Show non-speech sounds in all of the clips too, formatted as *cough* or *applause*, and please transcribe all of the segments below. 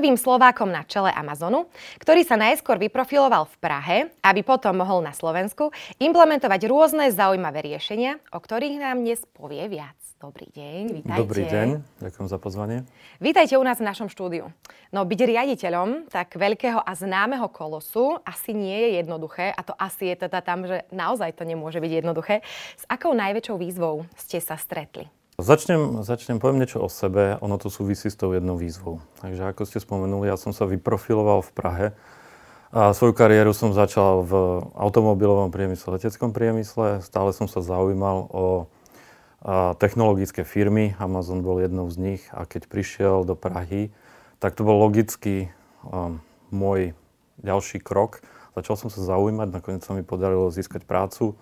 prvým Slovákom na čele Amazonu, ktorý sa najskôr vyprofiloval v Prahe, aby potom mohol na Slovensku implementovať rôzne zaujímavé riešenia, o ktorých nám dnes povie viac. Dobrý deň, vítajte. Dobrý deň, ďakujem za pozvanie. Vítajte u nás v našom štúdiu. No byť riaditeľom tak veľkého a známeho kolosu asi nie je jednoduché a to asi je teda tam, že naozaj to nemôže byť jednoduché. S akou najväčšou výzvou ste sa stretli? Začnem, začnem, poviem niečo o sebe, ono to súvisí s tou jednou výzvou. Takže ako ste spomenuli, ja som sa vyprofiloval v Prahe. A svoju kariéru som začal v automobilovom priemysle, leteckom priemysle. Stále som sa zaujímal o technologické firmy. Amazon bol jednou z nich. A keď prišiel do Prahy, tak to bol logický um, môj ďalší krok. Začal som sa zaujímať, nakoniec sa mi podarilo získať prácu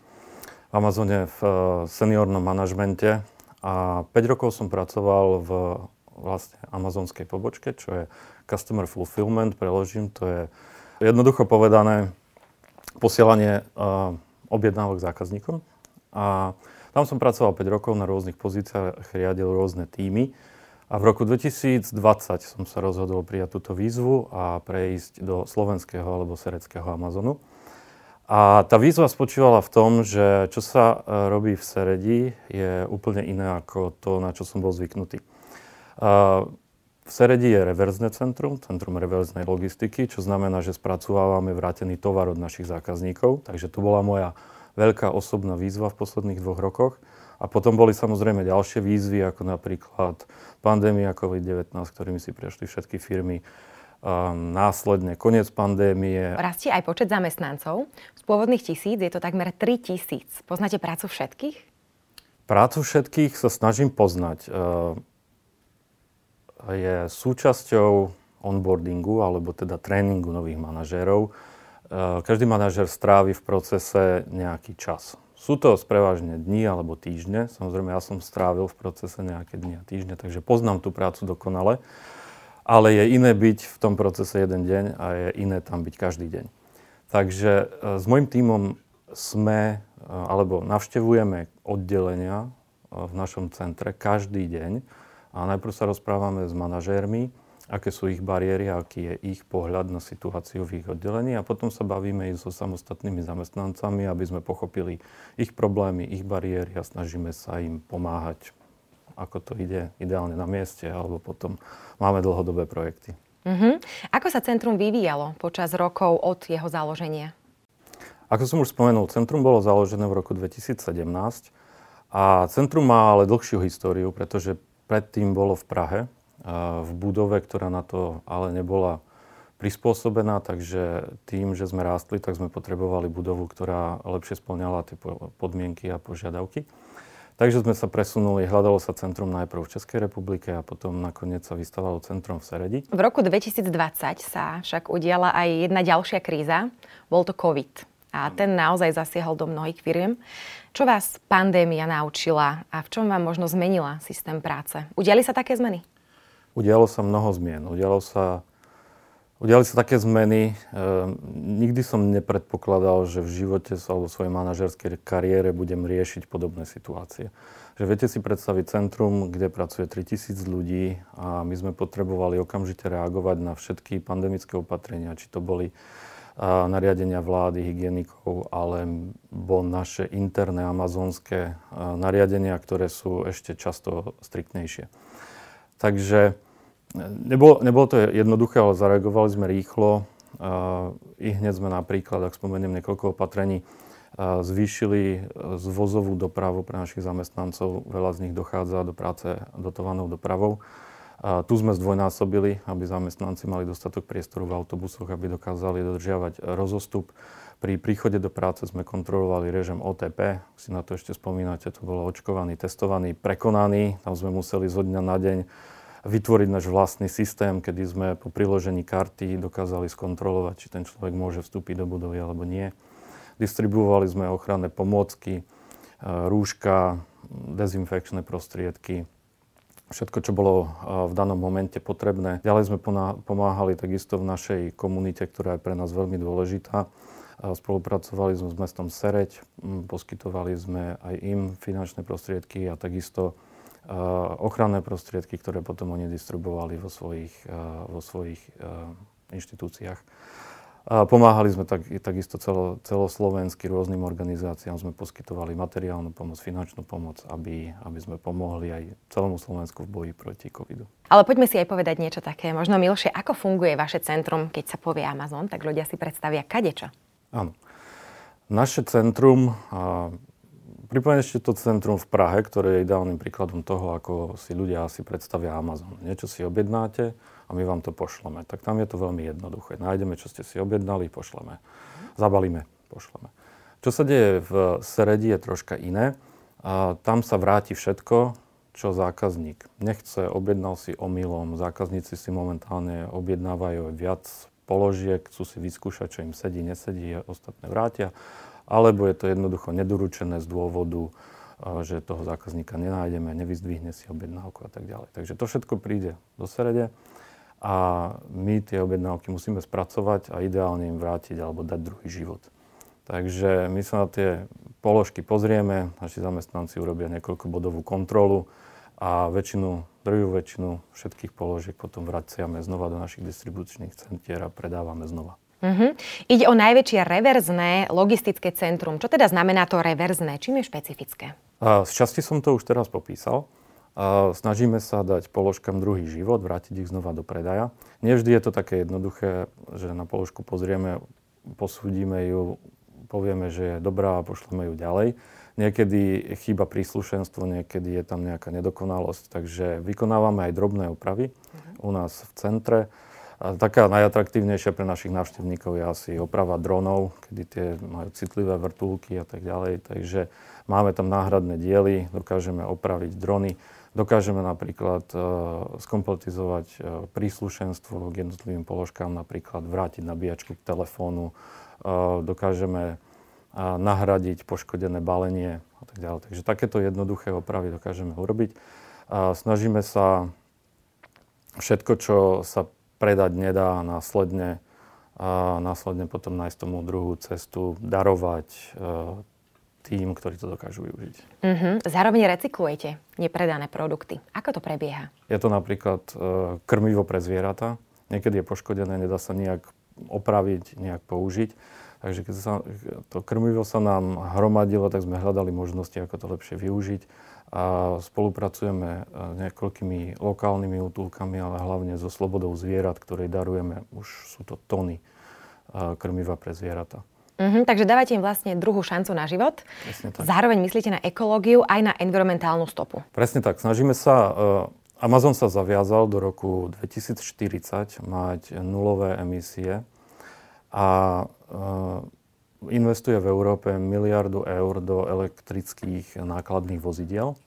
v Amazone v uh, seniornom manažmente a 5 rokov som pracoval v vlastne amazonskej pobočke, čo je Customer Fulfillment, preložím, to je jednoducho povedané posielanie uh, objednávok zákazníkom. A tam som pracoval 5 rokov na rôznych pozíciách, riadil rôzne týmy. A v roku 2020 som sa rozhodol prijať túto výzvu a prejsť do slovenského alebo sereckého Amazonu. A tá výzva spočívala v tom, že čo sa e, robí v Seredi je úplne iné ako to, na čo som bol zvyknutý. V Seredi je reverzné centrum, centrum reverznej logistiky, čo znamená, že spracovávame vrátený tovar od našich zákazníkov. Takže to bola moja veľká osobná výzva v posledných dvoch rokoch. A potom boli samozrejme ďalšie výzvy, ako napríklad pandémia COVID-19, ktorými si prešli všetky firmy následne koniec pandémie. Rastie aj počet zamestnancov. Z pôvodných tisíc je to takmer 3 tisíc. Poznáte prácu všetkých? Prácu všetkých sa snažím poznať. E, je súčasťou onboardingu, alebo teda tréningu nových manažérov. E, každý manažér strávi v procese nejaký čas. Sú to sprevážne dni alebo týždne. Samozrejme, ja som strávil v procese nejaké dni a týždne, takže poznám tú prácu dokonale ale je iné byť v tom procese jeden deň a je iné tam byť každý deň. Takže e, s môjim tímom sme, e, alebo navštevujeme oddelenia e, v našom centre každý deň. A najprv sa rozprávame s manažérmi, aké sú ich bariéry, aký je ich pohľad na situáciu v ich oddelení. A potom sa bavíme i so samostatnými zamestnancami, aby sme pochopili ich problémy, ich bariéry a snažíme sa im pomáhať ako to ide ideálne na mieste, alebo potom máme dlhodobé projekty. Uh-huh. Ako sa centrum vyvíjalo počas rokov od jeho založenia? Ako som už spomenul, centrum bolo založené v roku 2017 a centrum má ale dlhšiu históriu, pretože predtým bolo v Prahe, v budove, ktorá na to ale nebola prispôsobená, takže tým, že sme rástli, tak sme potrebovali budovu, ktorá lepšie splňala tie podmienky a požiadavky. Takže sme sa presunuli, hľadalo sa centrum najprv v Českej republike a potom nakoniec sa vystavalo centrum v Seredi. V roku 2020 sa však udiala aj jedna ďalšia kríza. Bol to COVID. A ten naozaj zasiahol do mnohých firiem. Čo vás pandémia naučila a v čom vám možno zmenila systém práce? Udiali sa také zmeny? Udialo sa mnoho zmien. Udialo sa Udiali sa také zmeny. E, nikdy som nepredpokladal, že v živote alebo svojej manažerskej kariére budem riešiť podobné situácie. Že viete si predstaviť centrum, kde pracuje 3000 ľudí a my sme potrebovali okamžite reagovať na všetky pandemické opatrenia, či to boli nariadenia vlády, hygienikov, alebo naše interné amazonské nariadenia, ktoré sú ešte často striktnejšie. Takže Nebolo, nebolo to jednoduché, ale zareagovali sme rýchlo. I hneď sme napríklad, ak spomeniem niekoľko opatrení, zvýšili zvozovú dopravu pre našich zamestnancov. Veľa z nich dochádza do práce dotovanou dopravou. A tu sme zdvojnásobili, aby zamestnanci mali dostatok priestoru v autobusoch, aby dokázali dodržiavať rozostup. Pri príchode do práce sme kontrolovali režim OTP, si na to ešte spomínate, to bolo očkovaný, testovaný, prekonaný. Tam sme museli zo dňa na deň vytvoriť náš vlastný systém, kedy sme po priložení karty dokázali skontrolovať, či ten človek môže vstúpiť do budovy alebo nie. Distribuovali sme ochranné pomôcky, e, rúška, dezinfekčné prostriedky, všetko, čo bolo e, v danom momente potrebné. Ďalej sme pomáhali takisto v našej komunite, ktorá je pre nás veľmi dôležitá. Spolupracovali sme s mestom Sereď, poskytovali sme aj im finančné prostriedky a takisto ochranné prostriedky, ktoré potom oni distribuovali vo svojich, vo svojich inštitúciách. A pomáhali sme tak, takisto celo, celoslovensky rôznym organizáciám, sme poskytovali materiálnu pomoc, finančnú pomoc, aby, aby sme pomohli aj celému Slovensku v boji proti covidu. Ale poďme si aj povedať niečo také, možno milšie, ako funguje vaše centrum, keď sa povie Amazon, tak ľudia si predstavia kadečo. Áno. Naše centrum, a pripomeň ešte to centrum v Prahe, ktoré je ideálnym príkladom toho, ako si ľudia asi predstavia Amazon. Niečo si objednáte, a my vám to pošleme. Tak tam je to veľmi jednoduché. Nájdeme, čo ste si objednali, pošleme. Zabalíme, pošleme. Čo sa deje v Seredi je troška iné. A tam sa vráti všetko, čo zákazník nechce, objednal si omylom. Zákazníci si momentálne objednávajú viac položiek, chcú si vyskúšať, čo im sedí, nesedí, ostatné vrátia. Alebo je to jednoducho nedoručené z dôvodu, že toho zákazníka nenájdeme, nevyzdvihne si objednávku a tak ďalej. Takže to všetko príde do Serede a my tie objednávky musíme spracovať a ideálne im vrátiť alebo dať druhý život. Takže my sa na tie položky pozrieme, naši zamestnanci urobia niekoľko bodovú kontrolu a väčšinu, druhú väčšinu všetkých položiek potom vraciame znova do našich distribučných centier a predávame znova. Uh-huh. Ide o najväčšie reverzné logistické centrum. Čo teda znamená to reverzné? Čím je špecifické? Z časti som to už teraz popísal. Snažíme sa dať položkám druhý život, vrátiť ich znova do predaja. Nevždy je to také jednoduché, že na položku pozrieme, posúdime ju, povieme, že je dobrá a pošleme ju ďalej. Niekedy chýba príslušenstvo, niekedy je tam nejaká nedokonalosť, takže vykonávame aj drobné opravy u nás v centre. Taká najatraktívnejšia pre našich návštevníkov je asi oprava dronov, kedy tie majú citlivé vrtulky a tak ďalej. Takže máme tam náhradné diely, dokážeme opraviť drony Dokážeme napríklad uh, skompletizovať uh, príslušenstvo k jednotlivým položkám, napríklad vrátiť nabíjačku k telefónu, uh, dokážeme uh, nahradiť poškodené balenie a tak ďalej. Takže takéto jednoduché opravy dokážeme urobiť. Snažíme sa všetko, čo sa predať nedá, následne, a následne potom nájsť tomu druhú cestu, darovať, tým, ktorí to dokážu využiť. Uh-huh. Zároveň recyklujete nepredané produkty. Ako to prebieha? Je to napríklad uh, krmivo pre zvieratá. Niekedy je poškodené, nedá sa nejak opraviť, nejak použiť. Takže keď sa, to krmivo sa nám hromadilo, tak sme hľadali možnosti, ako to lepšie využiť. A spolupracujeme s e, niekoľkými lokálnymi útulkami, ale hlavne so Slobodou zvierat, ktorej darujeme, už sú to tony e, krmiva pre zvieratá. Uh-huh, takže dávate im vlastne druhú šancu na život. Zároveň myslíte na ekológiu aj na environmentálnu stopu. Presne tak. Snažíme sa, uh, Amazon sa zaviazal do roku 2040 mať nulové emisie a uh, investuje v Európe miliardu eur do elektrických nákladných vozidiel.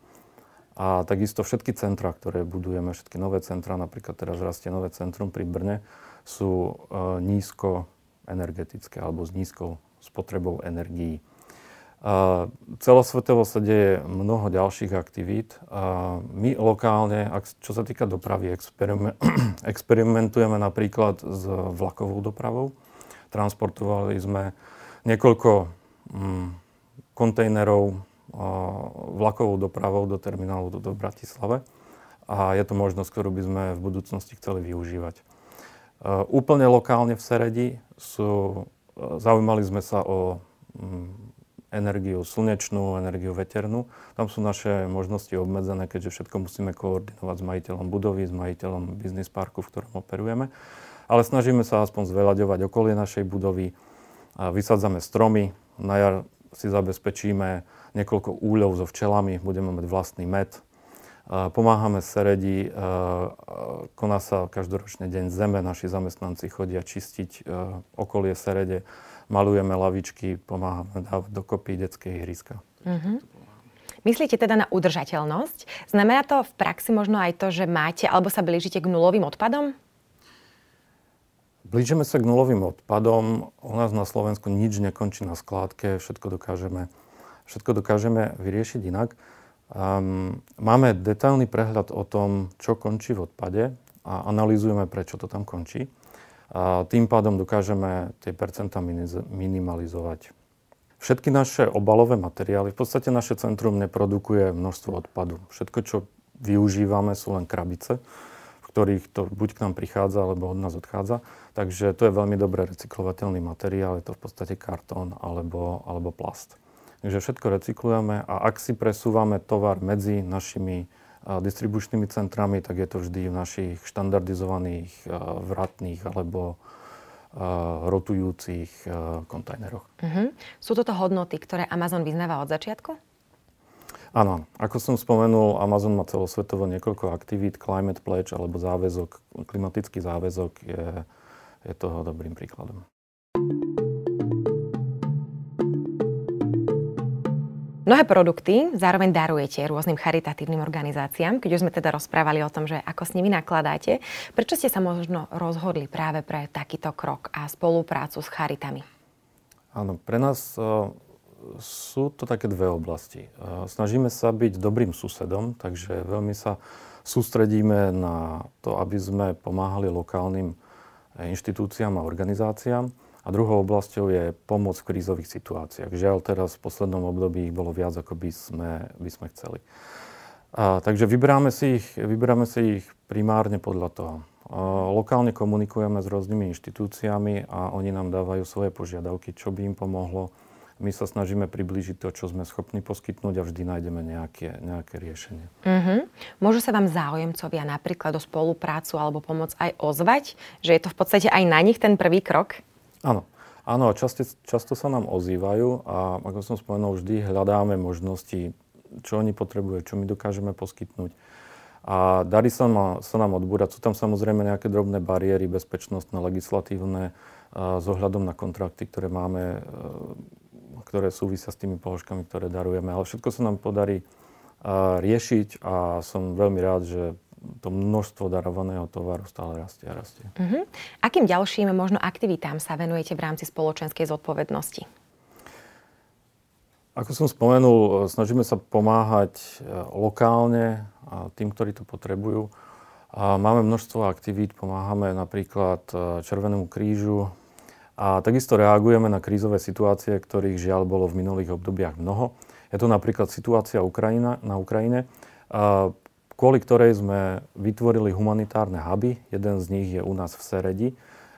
A takisto všetky centra, ktoré budujeme, všetky nové centra, napríklad teraz rastie nové centrum pri Brne, sú uh, nízko energetické alebo s nízkou spotrebou energií. A celosvetovo sa deje mnoho ďalších aktivít. My lokálne, čo sa týka dopravy, *clears throat* experimentujeme napríklad s vlakovou dopravou. Transportovali sme niekoľko mm, kontejnerov vlakovou dopravou do terminálu do, do Bratislave. A je to možnosť, ktorú by sme v budúcnosti chceli využívať. Uh, úplne lokálne v Seredi sú, uh, zaujímali sme sa o um, energiu slnečnú, energiu veternú. Tam sú naše možnosti obmedzené, keďže všetko musíme koordinovať s majiteľom budovy, s majiteľom biznis parku, v ktorom operujeme. Ale snažíme sa aspoň zveľaďovať okolie našej budovy. Vysádzame stromy, na jar si zabezpečíme niekoľko úľov so včelami, budeme mať vlastný med, Pomáhame Seredi, koná sa každoročne Deň zeme, naši zamestnanci chodia čistiť okolie Serede, malujeme lavičky, pomáhame dávať dokopy detské ihriska. Uh-huh. Myslíte teda na udržateľnosť? Znamená to v praxi možno aj to, že máte alebo sa blížite k nulovým odpadom? Blížime sa k nulovým odpadom. U nás na Slovensku nič nekončí na skládke, všetko dokážeme, všetko dokážeme vyriešiť inak. Um, máme detailný prehľad o tom, čo končí v odpade a analýzujeme, prečo to tam končí. A tým pádom dokážeme tie percentá minimalizovať. Všetky naše obalové materiály, v podstate naše centrum neprodukuje množstvo odpadu. Všetko, čo využívame, sú len krabice, v ktorých to buď k nám prichádza, alebo od nás odchádza. Takže to je veľmi dobre recyklovateľný materiál, je to v podstate kartón alebo, alebo plast. Takže všetko recyklujeme a ak si presúvame tovar medzi našimi distribučnými centrami, tak je to vždy v našich štandardizovaných vratných alebo rotujúcich kontajneroch. Uh-huh. Sú toto hodnoty, ktoré Amazon vyznáva od začiatku? Áno, ako som spomenul, Amazon má celosvetovo niekoľko aktivít, Climate Pledge alebo záväzok, klimatický záväzok je, je toho dobrým príkladom. Mnohé produkty zároveň darujete rôznym charitatívnym organizáciám. Keď už sme teda rozprávali o tom, že ako s nimi nakladáte, prečo ste sa možno rozhodli práve pre takýto krok a spoluprácu s charitami? Áno, pre nás uh, sú to také dve oblasti. Uh, snažíme sa byť dobrým susedom, takže veľmi sa sústredíme na to, aby sme pomáhali lokálnym eh, inštitúciám a organizáciám. A druhou oblasťou je pomoc v krízových situáciách. Žiaľ, teraz v poslednom období ich bolo viac, ako by sme, by sme chceli. A, takže vyberáme si, ich, vyberáme si ich primárne podľa toho. A, lokálne komunikujeme s rôznymi inštitúciami a oni nám dávajú svoje požiadavky, čo by im pomohlo. My sa snažíme priblížiť to, čo sme schopní poskytnúť a vždy nájdeme nejaké, nejaké riešenie. Uh-huh. Môžu sa vám záujemcovia napríklad o spoluprácu alebo pomoc aj ozvať? Že je to v podstate aj na nich ten prvý krok? Áno. Áno, často, často sa nám ozývajú a ako som spomenul, vždy hľadáme možnosti, čo oni potrebujú, čo my dokážeme poskytnúť. A darí sa, ma, sa nám odbúrať. Sú tam samozrejme nejaké drobné bariéry, bezpečnostné, legislatívne, s ohľadom na kontrakty, ktoré máme, ktoré súvisia s tými položkami, ktoré darujeme. Ale všetko sa nám podarí riešiť a som veľmi rád, že to množstvo darovaného tovaru stále rastie a rastie. Uh-huh. Akým ďalším možno aktivitám sa venujete v rámci spoločenskej zodpovednosti? Ako som spomenul, snažíme sa pomáhať e, lokálne tým, ktorí to potrebujú. Máme množstvo aktivít, pomáhame napríklad e, Červenému krížu a takisto reagujeme na krízové situácie, ktorých žiaľ bolo v minulých obdobiach mnoho. Je to napríklad situácia Ukrajina, na Ukrajine kvôli ktorej sme vytvorili humanitárne huby. Jeden z nich je u nás v Seredi.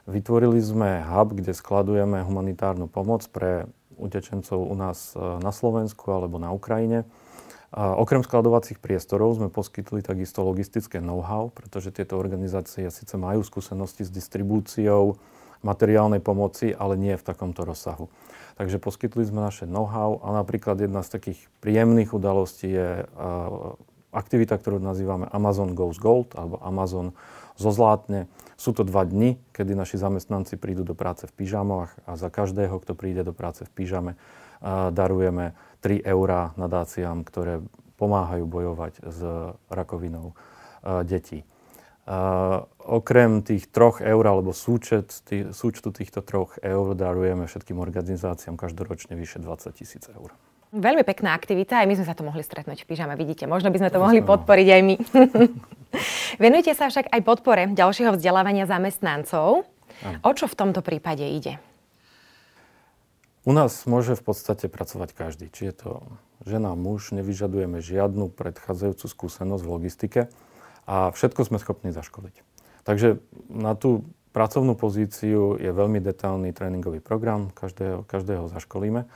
Vytvorili sme hub, kde skladujeme humanitárnu pomoc pre utečencov u nás e, na Slovensku alebo na Ukrajine. A okrem skladovacích priestorov sme poskytli takisto logistické know-how, pretože tieto organizácie síce majú skúsenosti s distribúciou materiálnej pomoci, ale nie v takomto rozsahu. Takže poskytli sme naše know-how a napríklad jedna z takých príjemných udalostí je e, aktivita, ktorú nazývame Amazon Goes Gold alebo Amazon zozlátne. Sú to dva dni, kedy naši zamestnanci prídu do práce v pyžamoch a za každého, kto príde do práce v pyžame, darujeme 3 eurá nadáciám, ktoré pomáhajú bojovať s rakovinou detí. Uh, okrem tých troch eur alebo súčet, tý, súčtu týchto troch eur darujeme všetkým organizáciám každoročne vyše 20 tisíc eur. Veľmi pekná aktivita, aj my sme sa to mohli stretnúť v pyžame, vidíte. Možno by sme to mohli podporiť aj my. *laughs* Venujete sa však aj podpore ďalšieho vzdelávania zamestnancov. O čo v tomto prípade ide? U nás môže v podstate pracovať každý. Či je to žena, muž, nevyžadujeme žiadnu predchádzajúcu skúsenosť v logistike a všetko sme schopní zaškoliť. Takže na tú pracovnú pozíciu je veľmi detailný tréningový program, každého, každého zaškolíme.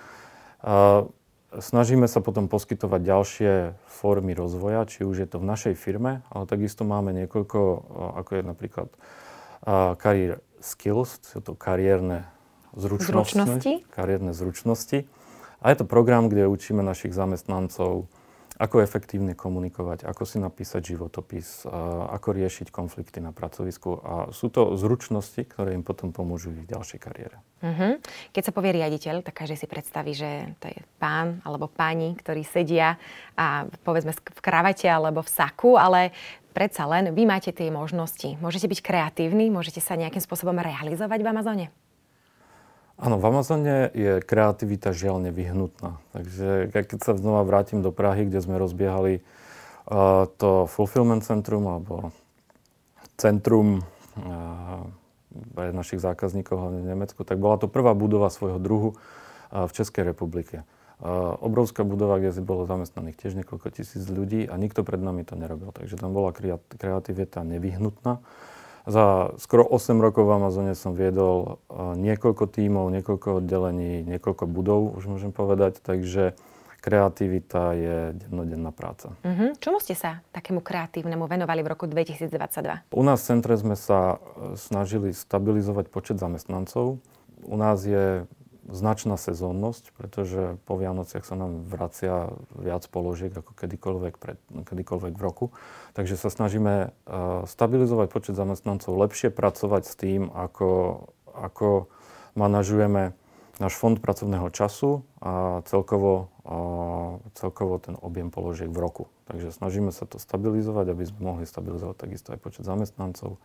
Snažíme sa potom poskytovať ďalšie formy rozvoja, či už je to v našej firme, ale takisto máme niekoľko, ako je napríklad career skills, sú to kariérne zručnosti, zručnosti. Kariérne zručnosti. A je to program, kde učíme našich zamestnancov ako efektívne komunikovať, ako si napísať životopis, ako riešiť konflikty na pracovisku. A sú to zručnosti, ktoré im potom pomôžu v ich ďalšej kariére. Uh-huh. Keď sa povie riaditeľ, tak každý si predstaví, že to je pán alebo pani, ktorí sedia a povedzme v kravate alebo v saku, ale predsa len vy máte tie možnosti. Môžete byť kreatívni, môžete sa nejakým spôsobom realizovať v Amazone? Áno, v Amazone je kreativita žiaľ nevyhnutná. Takže keď sa znova vrátim do Prahy, kde sme rozbiehali uh, to fulfillment centrum alebo centrum uh, pre našich zákazníkov, hlavne v Nemecku, tak bola to prvá budova svojho druhu uh, v Českej republike. obrovská budova, kde si bolo zamestnaných tiež niekoľko tisíc ľudí a nikto pred nami to nerobil. Takže tam bola kreativita nevyhnutná. Za skoro 8 rokov v Amazone som viedol niekoľko tímov, niekoľko oddelení, niekoľko budov, už môžem povedať, takže kreativita je dennodenná práca. Uh-huh. Čomu ste sa takému kreatívnemu venovali v roku 2022? U nás v centre sme sa e, snažili stabilizovať počet zamestnancov. U nás je značná sezónnosť, pretože po Vianociach sa nám vracia viac položiek ako kedykoľvek, pred, kedykoľvek v roku. Takže sa snažíme uh, stabilizovať počet zamestnancov, lepšie pracovať s tým, ako, ako manažujeme náš fond pracovného času a celkovo, a celkovo ten objem položiek v roku. Takže snažíme sa to stabilizovať, aby sme mohli stabilizovať takisto aj počet zamestnancov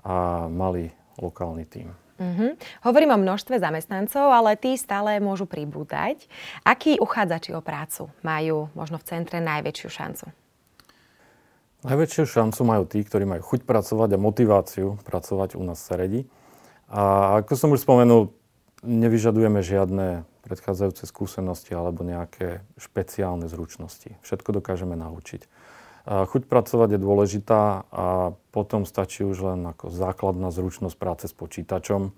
a mali lokálny tím. Uh-huh. Hovorím o množstve zamestnancov, ale tí stále môžu pribúdať. Akí uchádzači o prácu majú možno v centre najväčšiu šancu? Najväčšiu šancu majú tí, ktorí majú chuť pracovať a motiváciu pracovať u nás v Seredi. A ako som už spomenul, nevyžadujeme žiadne predchádzajúce skúsenosti alebo nejaké špeciálne zručnosti. Všetko dokážeme naučiť. Chuť pracovať je dôležitá a potom stačí už len ako základná zručnosť práce s počítačom.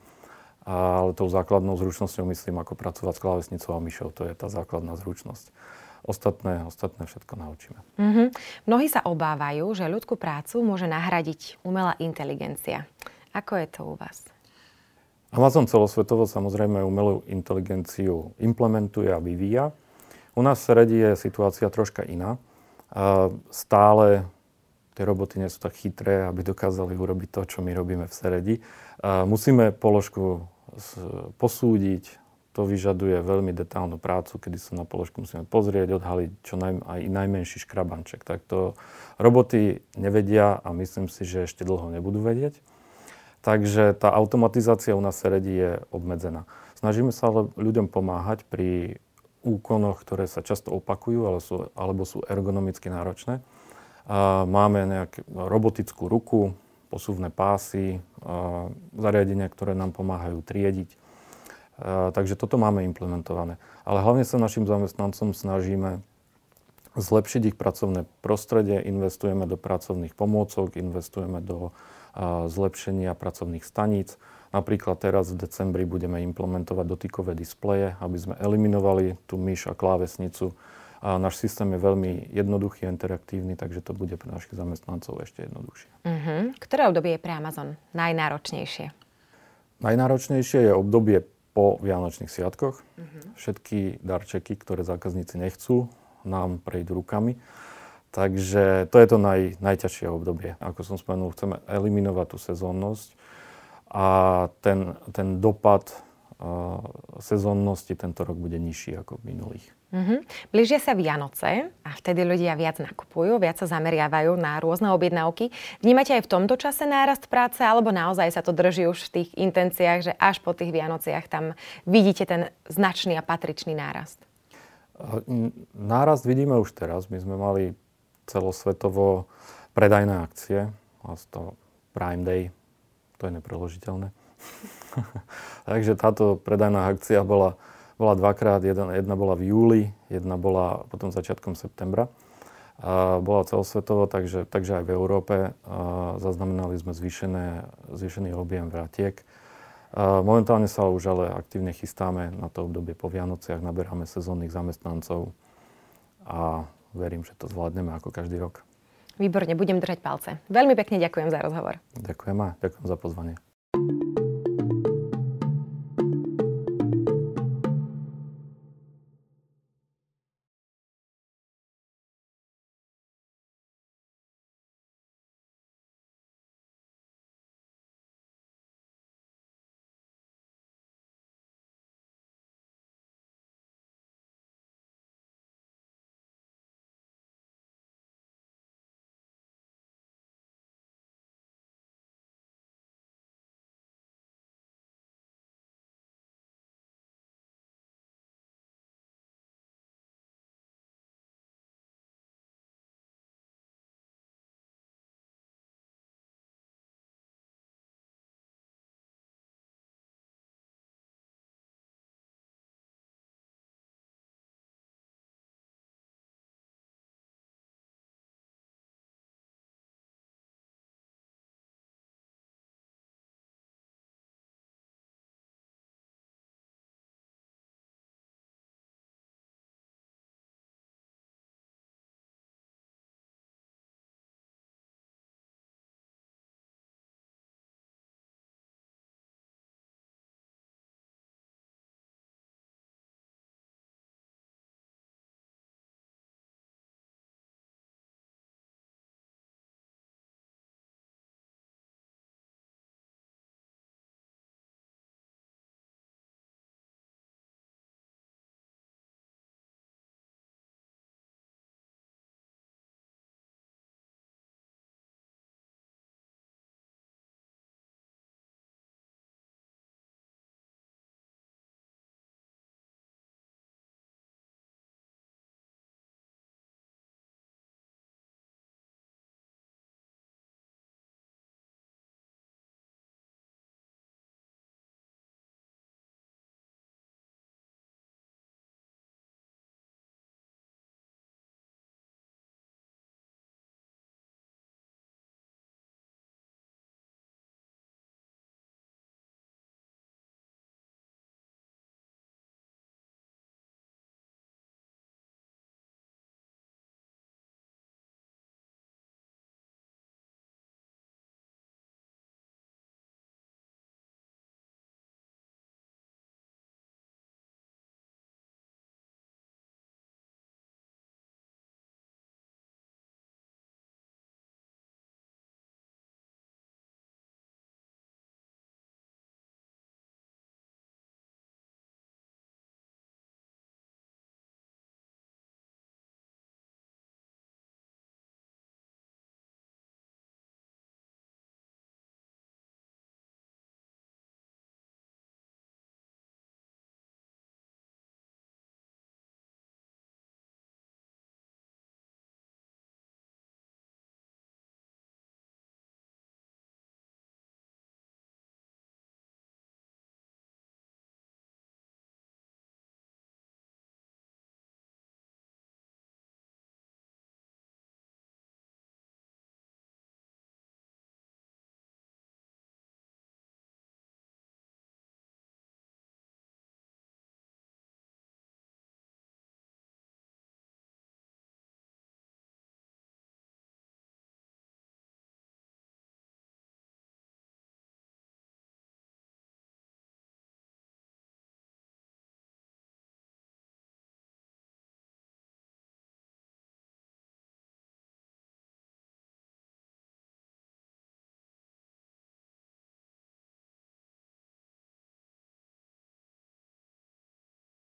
Ale tou základnou zručnosťou myslím ako pracovať s klávesnicou a myšou. To je tá základná zručnosť. Ostatné, ostatné všetko naučíme. Mm-hmm. Mnohí sa obávajú, že ľudskú prácu môže nahradiť umelá inteligencia. Ako je to u vás? Amazon celosvetovo samozrejme umelú inteligenciu implementuje a vyvíja. U nás v Seredi je situácia troška iná stále tie roboty nie sú tak chytré, aby dokázali urobiť to, čo my robíme v Seredi. Musíme položku posúdiť, to vyžaduje veľmi detálnu prácu, kedy sa na položku musíme pozrieť, odhaliť čo naj, aj najmenší škrabanček. Tak to roboty nevedia a myslím si, že ešte dlho nebudú vedieť. Takže tá automatizácia u nás v Seredi je obmedzená. Snažíme sa ale ľuďom pomáhať pri úkonoch, ktoré sa často opakujú ale sú, alebo sú ergonomicky náročné. Máme nejakú robotickú ruku, posuvné pásy, zariadenia, ktoré nám pomáhajú triediť. Takže toto máme implementované. Ale hlavne sa našim zamestnancom snažíme zlepšiť ich pracovné prostredie, investujeme do pracovných pomôcok, investujeme do zlepšenia pracovných staníc, Napríklad teraz v decembri budeme implementovať dotykové displeje, aby sme eliminovali tú myš a klávesnicu. A náš systém je veľmi jednoduchý a interaktívny, takže to bude pre našich zamestnancov ešte jednoduchšie. Uh-huh. Ktoré obdobie je pre Amazon najnáročnejšie? Najnáročnejšie je obdobie po Vianočných sviatkoch. Uh-huh. Všetky darčeky, ktoré zákazníci nechcú, nám prejdú rukami. Takže to je to naj, najťažšie obdobie. Ako som spomenul, chceme eliminovať tú sezónnosť a ten, ten dopad uh, sezónnosti tento rok bude nižší ako v minulých. Mm-hmm. Blížia sa Vianoce a vtedy ľudia viac nakupujú, viac sa zameriavajú na rôzne objednávky. Vnímate aj v tomto čase nárast práce, alebo naozaj sa to drží už v tých intenciách, že až po tých Vianociach tam vidíte ten značný a patričný nárast? Nárast vidíme už teraz. My sme mali celosvetovo predajné akcie, to Prime Day to je nepreložiteľné. *laughs* Takže táto predajná akcia bola, bola dvakrát, jedna, jedna bola v júli, jedna bola potom začiatkom septembra. A bola celosvetovo, takže, takže aj v Európe a zaznamenali sme zvýšené, zvýšený objem vratiek. A momentálne sa už ale aktívne chystáme na to obdobie po Vianociach, naberáme sezónnych zamestnancov a verím, že to zvládneme ako každý rok. Výborne, budem držať palce. Veľmi pekne ďakujem za rozhovor. Ďakujem a ďakujem za pozvanie.